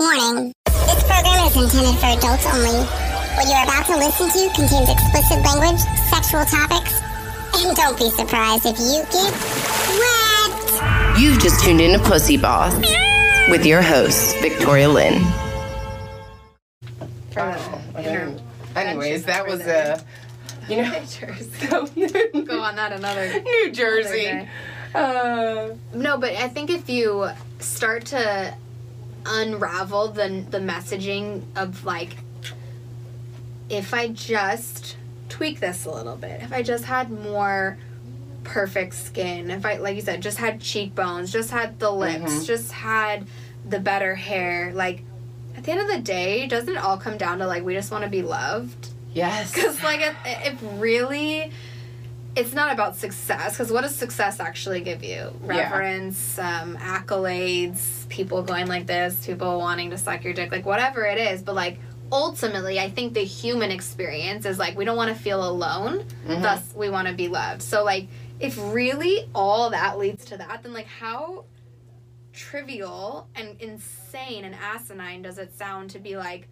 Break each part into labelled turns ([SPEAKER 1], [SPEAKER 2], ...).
[SPEAKER 1] Warning. This program is intended for adults only. What you're about to listen to contains explicit language, sexual topics, and don't be surprised if you get wet.
[SPEAKER 2] You've just tuned in to Pussy Boss with your host, Victoria Lynn.
[SPEAKER 3] Oh, okay. Anyways, that was a, you know, so,
[SPEAKER 4] Go on that another
[SPEAKER 3] New Jersey.
[SPEAKER 4] day.
[SPEAKER 3] Uh,
[SPEAKER 4] No, but I think if you start to unravel the the messaging of like if I just tweak this a little bit, if I just had more perfect skin, if I like you said, just had cheekbones, just had the lips,
[SPEAKER 3] Mhm.
[SPEAKER 4] just had the better hair, like at the end of the day, doesn't it all come down to like we just want to be loved?
[SPEAKER 3] yes.
[SPEAKER 4] Because like it, it really, it's not about success. Because what does success actually give you?
[SPEAKER 3] Yeah.
[SPEAKER 4] Reverence, um, accolades, people going like this, people wanting to suck your dick, like whatever it is. But like ultimately, I think the human experience is like we don't want to feel alone.
[SPEAKER 3] Mhm.
[SPEAKER 4] Thus, we want to be loved. So like, if really all that leads to that, then like how trivial and insane and asinine does it sound to be like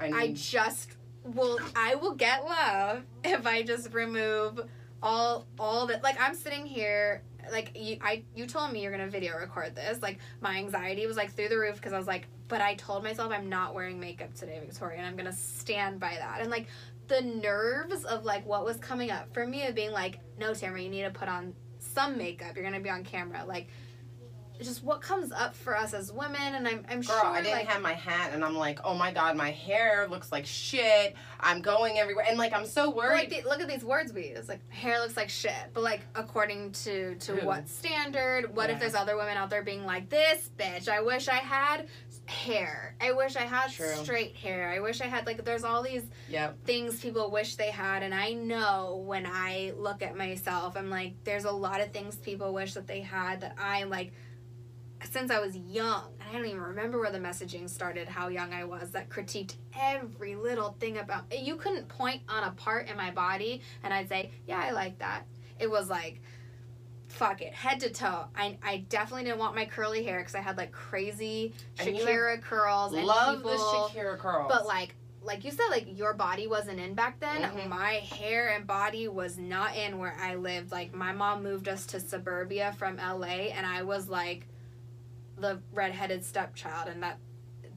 [SPEAKER 3] I,
[SPEAKER 4] I just will I will get love if I just remove all all that like I'm sitting here like you I you told me you're gonna video record this. Like my anxiety was like through the roof because I was like but I told myself I'm not wearing makeup today Victoria and I'm gonna stand by that. And like the nerves of like what was coming up for me of being like no Tamara you need to put on some makeup. You're gonna be on camera. Like just what comes up for us as women and I'm, I'm
[SPEAKER 3] Girl,
[SPEAKER 4] sure
[SPEAKER 3] I didn't
[SPEAKER 4] like
[SPEAKER 3] have my hat, and I'm like, oh my god, my hair looks like shit. I'm going everywhere, and like I'm so worried.
[SPEAKER 4] like the, look at these words we use like hair looks like shit but like according to to
[SPEAKER 3] Who?
[SPEAKER 4] what standard what
[SPEAKER 3] Yeah.
[SPEAKER 4] if there's other women out there being like this bitch i wish i had hair i wish i had
[SPEAKER 3] True.
[SPEAKER 4] straight hair i wish i had like there's all these
[SPEAKER 3] yep.
[SPEAKER 4] things people wish they had and i know when i look at myself i'm like there's a lot of things people wish that they had that i like since i was young and i don't even remember where the messaging started how young i was that critiqued every little thing about you couldn't point on a part in my body and i'd say yeah i like that it was like fuck it head to toe i, I definitely didn't want my curly hair because i had like crazy shakira curls and
[SPEAKER 3] Love
[SPEAKER 4] people,
[SPEAKER 3] the Shakira curls.
[SPEAKER 4] but like like you said, like your body wasn't in back then.
[SPEAKER 3] Mhm.
[SPEAKER 4] My hair and body was not in where I lived. Like my mom moved us to suburbia from LA and I was like the redheaded stepchild and that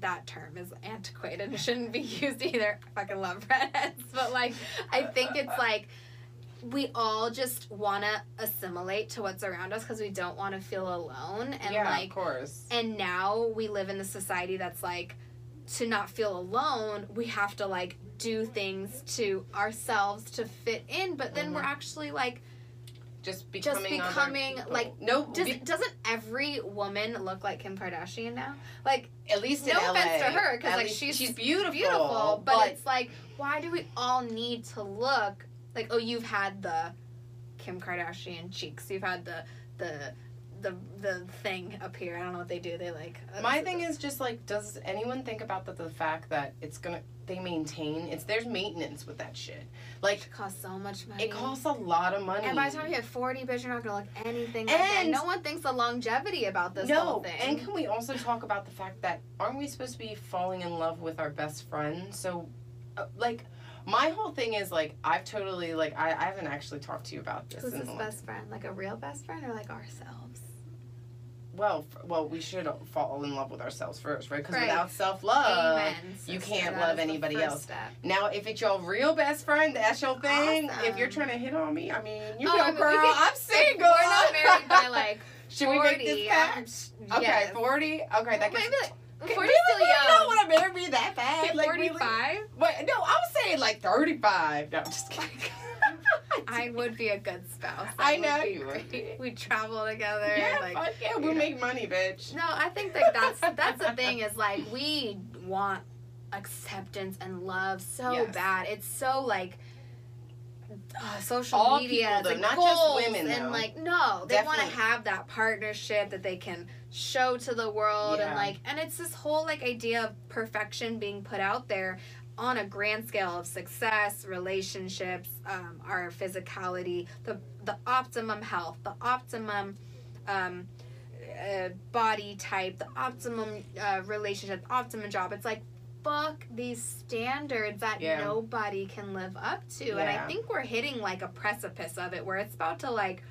[SPEAKER 4] that term is antiquated and shouldn't be used either. I fucking love redheads. But like I think it's like we all just want to assimilate to what's around us because we don't want to feel alone and
[SPEAKER 3] yeah,
[SPEAKER 4] like
[SPEAKER 3] of course.
[SPEAKER 4] and now we live in the society that's like to not feel alone we have to like do things to ourselves to fit in but then
[SPEAKER 3] Mhm.
[SPEAKER 4] we're actually like
[SPEAKER 3] Just
[SPEAKER 4] just
[SPEAKER 3] becoming, other
[SPEAKER 4] becoming, like,
[SPEAKER 3] no,
[SPEAKER 4] does,
[SPEAKER 3] be-
[SPEAKER 4] doesn't every woman look like kim kardashian now like
[SPEAKER 3] at least
[SPEAKER 4] no
[SPEAKER 3] LA.
[SPEAKER 4] offense to her because like she's
[SPEAKER 3] she's beautiful,
[SPEAKER 4] beautiful but, it's like why do we all need to look like oh you've had the kim kardashian cheeks you've had the the the the thing up here i don't know what they do they like uh,
[SPEAKER 3] My thing is just like, does anyone think about the, the fact that it's gonna they maintain? It's there's maintenance with that shit. Like
[SPEAKER 4] It costs so much money.
[SPEAKER 3] it costs a lot of money.
[SPEAKER 4] And by the time you hit 40, bitch, you're not to look anything like that. No one thinks the longevity about this
[SPEAKER 3] no,
[SPEAKER 4] whole thing.
[SPEAKER 3] and can we also talk about the fact that aren't we supposed to be falling in love with our best friend? So, uh, like, my whole thing is like I've totally like I, I haven't actually talked to you about this.
[SPEAKER 4] Who's his best friend? Like a real best friend or like ourselves?
[SPEAKER 3] Well, well, we should fall in love with ourselves first, right? Because
[SPEAKER 4] Right.
[SPEAKER 3] without self love, you can't
[SPEAKER 4] That
[SPEAKER 3] love anybody else.
[SPEAKER 4] Step.
[SPEAKER 3] Now, if it's your real best friend, that's your thing. If you're trying to hit on me, I mean, you
[SPEAKER 4] Oh,
[SPEAKER 3] know,
[SPEAKER 4] I mean,
[SPEAKER 3] girl,
[SPEAKER 4] could-
[SPEAKER 3] I'm single.
[SPEAKER 4] We're not married by like
[SPEAKER 3] Should
[SPEAKER 4] 40.
[SPEAKER 3] we make this fast? Okay,
[SPEAKER 4] yes.
[SPEAKER 3] 40? Okay, that
[SPEAKER 4] Maybe
[SPEAKER 3] gets...
[SPEAKER 4] like, 40
[SPEAKER 3] really?
[SPEAKER 4] still
[SPEAKER 3] You
[SPEAKER 4] young.
[SPEAKER 3] don't want to marry me that fast.
[SPEAKER 4] Hit
[SPEAKER 3] Like, really?
[SPEAKER 4] 45?
[SPEAKER 3] Wait, no, I was saying like 35. No, I'm just oh kidding.
[SPEAKER 4] I would be a good spouse. That
[SPEAKER 3] I know
[SPEAKER 4] be
[SPEAKER 3] you would
[SPEAKER 4] great. We'd travel together.
[SPEAKER 3] Yeah,
[SPEAKER 4] like,
[SPEAKER 3] fuck yeah, we'll
[SPEAKER 4] know.
[SPEAKER 3] make money, bitch.
[SPEAKER 4] No, I think that that's that's the thing is like we want acceptance and love so
[SPEAKER 3] Yes.
[SPEAKER 4] bad. It's so like uh, social
[SPEAKER 3] All
[SPEAKER 4] media,
[SPEAKER 3] people, though,
[SPEAKER 4] like
[SPEAKER 3] not just
[SPEAKER 4] goals
[SPEAKER 3] women,
[SPEAKER 4] and
[SPEAKER 3] though.
[SPEAKER 4] like no, they want to have that partnership that they can show to the world and like and it's this whole like idea of perfection being put out there on a grand scale of success, relationships, um, our physicality, the the optimum health, the optimum um, uh, body type, the optimum uh, relationship, optimum job. It's like fuck these standards that
[SPEAKER 3] Yeah.
[SPEAKER 4] nobody can live up to. And I think we're hitting like a precipice of it where it's about to like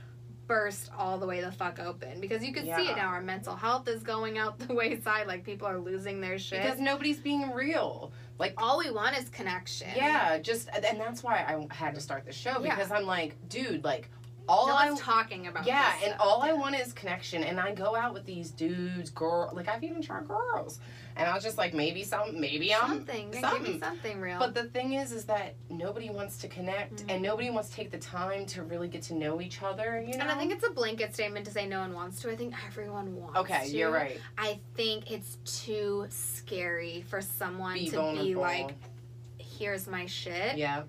[SPEAKER 4] burst all the way the fuck open because you can see it now. Our mental health is going out the wayside. Like people are losing their shit.
[SPEAKER 3] Because nobody's being real. Like
[SPEAKER 4] all we want is connection.
[SPEAKER 3] Yeah, just and that's why I had to start the show
[SPEAKER 4] Yeah.
[SPEAKER 3] because I'm like, dude, like all
[SPEAKER 4] No I'm talking about.
[SPEAKER 3] yeah, and
[SPEAKER 4] stuff.
[SPEAKER 3] all I want is connection. And I go out with these dudes, girl, like I've even tried girls, and I was just like, maybe some, maybe I'm
[SPEAKER 4] something. Give
[SPEAKER 3] something.
[SPEAKER 4] me something real.
[SPEAKER 3] But the thing is, is that nobody wants to connect,
[SPEAKER 4] Mhm.
[SPEAKER 3] and nobody wants to take the time to really get to know each other. You know,
[SPEAKER 4] and I think it's a blanket statement to say no one wants to. I think everyone wants
[SPEAKER 3] okay.
[SPEAKER 4] to.
[SPEAKER 3] You're right.
[SPEAKER 4] I think it's too scary for someone
[SPEAKER 3] Be
[SPEAKER 4] to
[SPEAKER 3] vulnerable.
[SPEAKER 4] be like, here's my shit.
[SPEAKER 3] yeah,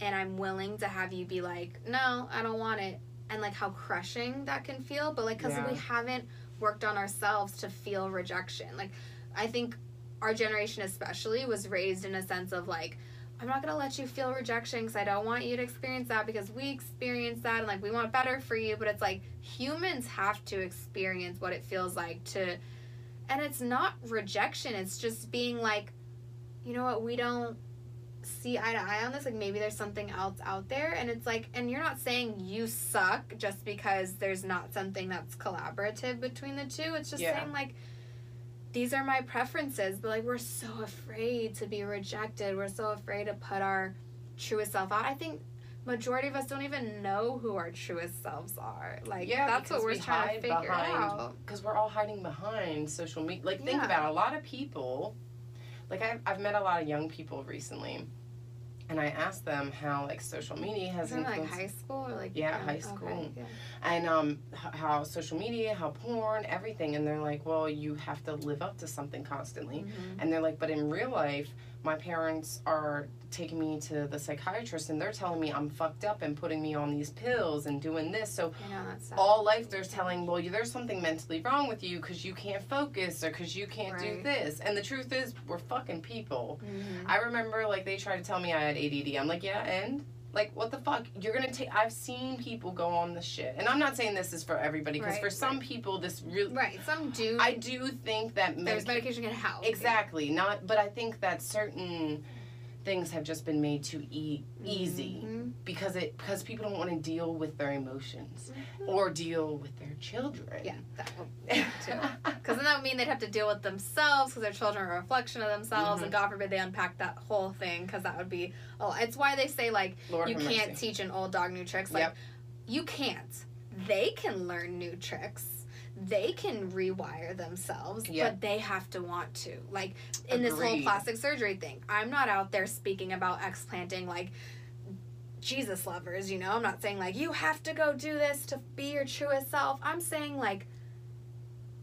[SPEAKER 4] And I'm willing to have you be like, no, I don't want it. And like how crushing that can feel. But like, because
[SPEAKER 3] Yeah.
[SPEAKER 4] we haven't worked on ourselves to feel rejection. Like, I think our generation, especially, was raised in a sense of like, I'm not gonna let you feel rejection because I don't want you to experience that because we experience that and like we want better for you. But it's like humans have to experience what it feels like to, and it's not rejection. It's just being like, you know what, we don't see eye to eye on this. Like maybe there's something else out there, and it's like, and you're not saying you suck just because there's not something that's collaborative between the two. It's just
[SPEAKER 3] Yeah.
[SPEAKER 4] saying like these are my preferences, but like we're so afraid to be rejected. We're so afraid to put our truest self out. I think majority of us don't even know who our truest selves are. Like
[SPEAKER 3] Yeah,
[SPEAKER 4] that's what we're
[SPEAKER 3] we
[SPEAKER 4] trying to figure
[SPEAKER 3] behind-
[SPEAKER 4] out.
[SPEAKER 3] because we're all hiding behind social media. Like, think
[SPEAKER 4] Yeah.
[SPEAKER 3] about it, a lot of people. Like, I've, I've met a lot of young people recently, and I asked them how like social media has
[SPEAKER 4] Is it like
[SPEAKER 3] influenced
[SPEAKER 4] high school or like
[SPEAKER 3] Yeah, high
[SPEAKER 4] okay,
[SPEAKER 3] school.
[SPEAKER 4] yeah.
[SPEAKER 3] and um h- how social media, how porn, everything, and they're like, well, you have to live up to something constantly,
[SPEAKER 4] Mhm.
[SPEAKER 3] and they're like, but in real life, my parents are taking me to the psychiatrist, and they're telling me I'm fucked up and putting me on these pills and doing this, so all life they're telling well you, there's something mentally wrong with you because you can't focus or because you can't do this and the truth is we're fucking people
[SPEAKER 4] Mhm.
[SPEAKER 3] i remember like they tried to tell me i had add i'm like yeah and like what the fuck you're gonna take i've seen people go on the shit and i'm not saying this is for everybody because
[SPEAKER 4] Right,
[SPEAKER 3] for some
[SPEAKER 4] right.
[SPEAKER 3] people this really
[SPEAKER 4] Right. Some do.
[SPEAKER 3] i do think that
[SPEAKER 4] there's medication can help.
[SPEAKER 3] exactly not but i think that certain things have just been made to eat easy
[SPEAKER 4] Mhm.
[SPEAKER 3] because it because people don't want to deal with their emotions or deal with their children.
[SPEAKER 4] Yeah, that will Because then that would mean they'd have to deal with themselves because their children are a reflection of themselves,
[SPEAKER 3] Mm-hmm.
[SPEAKER 4] and God forbid they unpack that whole thing because that would be. Oh, it's why they say like
[SPEAKER 3] Lord
[SPEAKER 4] you can't
[SPEAKER 3] mercy.
[SPEAKER 4] teach an old dog new tricks. Like
[SPEAKER 3] Yep.
[SPEAKER 4] you can't. They can learn new tricks. They can rewire themselves, but they have to want to. Like in this whole plastic surgery thing, I'm not out there speaking about explanting like Jesus lovers, you know? I'm not saying like you have to go do this to be your truest self. I'm saying like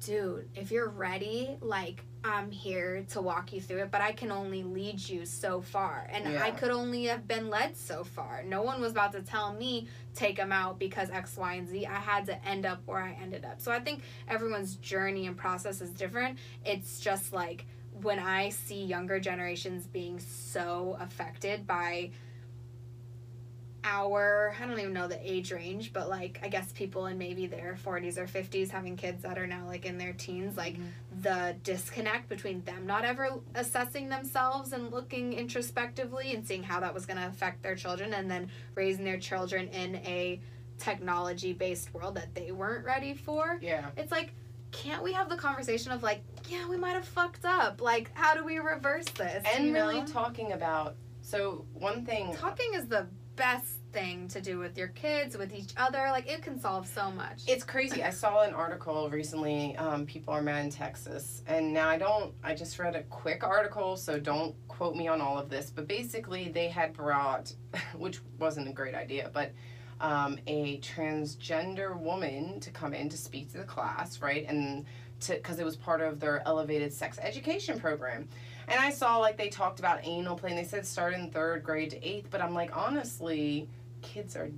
[SPEAKER 4] dude, if you're ready, like I'm here to walk you through it, but I can only lead you so far. And
[SPEAKER 3] Yeah.
[SPEAKER 4] I could only have been led so far. No one was about to tell me take them out because X, Y, and Z. I had to end up where I ended up. So I think everyone's journey and process is different. It's just like when I see younger generations being so affected by our I don't even know the age range, but like I guess people in maybe their 40s or 50s having kids that are now like in their teens, like mm-hmm. the disconnect between them not ever assessing themselves and looking introspectively and seeing how that was going to affect their children and then raising their children in a technology based world that they weren't ready for.
[SPEAKER 3] Yeah.
[SPEAKER 4] It's like can't we have the conversation of like, yeah, we might have fucked up. Like, how do we reverse this?
[SPEAKER 3] And
[SPEAKER 4] you
[SPEAKER 3] really talking about so one thing
[SPEAKER 4] talking is the best thing to do with your kids, with each other. Like it can solve so much.
[SPEAKER 3] it's crazy. I saw an article recently. Um, people are mad in Texas, and now I don't. I just read a quick article, so don't quote me on all of this. But basically, they had brought, which wasn't a great idea, but um, a transgender woman to come in to speak to the class, right? And to because it was part of their elevated sex education program. And I saw like they talked about anal play, and they said start in third grade to eighth. But I'm like, honestly, kids are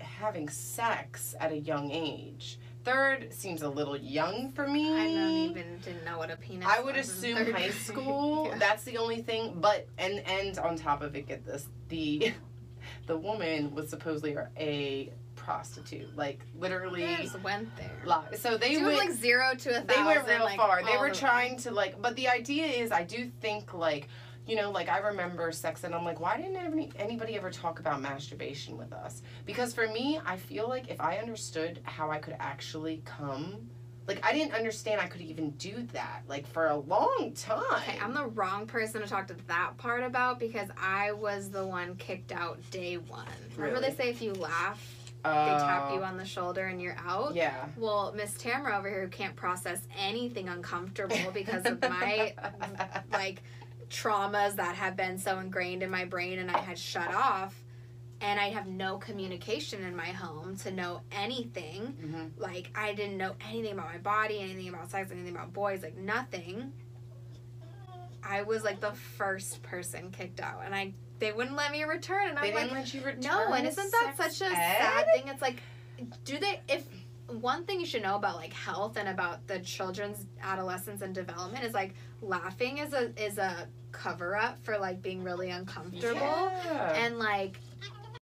[SPEAKER 3] having sex at a young age. Third seems a little young for me.
[SPEAKER 4] I don't even didn't know what a penis.
[SPEAKER 3] I would assume high school.
[SPEAKER 4] Yeah.
[SPEAKER 3] That's the only thing. But and and on top of it, get this: the the woman was supposedly a prostitute. Like literally.
[SPEAKER 4] Went there.
[SPEAKER 3] So they
[SPEAKER 4] She
[SPEAKER 3] went
[SPEAKER 4] like zero to a thousand.
[SPEAKER 3] they went real
[SPEAKER 4] like,
[SPEAKER 3] far. They were
[SPEAKER 4] the-
[SPEAKER 3] trying to like, but the idea is, I do think like, you know, like I remember sex, and I'm like, why didn't any, anybody ever talk about masturbation with us? Because for me, I feel like if I understood how I could actually come, like I didn't understand I could even do that, like for a long time.
[SPEAKER 4] Okay, I'm the wrong person to talk to that part about because I was the one kicked out day one. Remember
[SPEAKER 3] Really?
[SPEAKER 4] they say if you laugh, they
[SPEAKER 3] Uh,
[SPEAKER 4] tap you on the shoulder and you're out?
[SPEAKER 3] Yeah.
[SPEAKER 4] Well, Miss Tamara over here who can't process anything uncomfortable because of my like traumas that have been so ingrained in my brain and I had shut off and I have no communication in my home to know anything.
[SPEAKER 3] Mhm.
[SPEAKER 4] Like I didn't know anything about my body, anything about sex, anything about boys, like nothing. I was like the first person kicked out and I they wouldn't let me return and
[SPEAKER 3] They
[SPEAKER 4] I'm
[SPEAKER 3] didn't let you return.
[SPEAKER 4] no, and isn't that such a
[SPEAKER 3] ed?
[SPEAKER 4] sad thing? It's like, do they, if one thing you should know about like health and about the children's adolescence and development is like laughing is a is a cover up for like being really uncomfortable
[SPEAKER 3] Yeah.
[SPEAKER 4] and like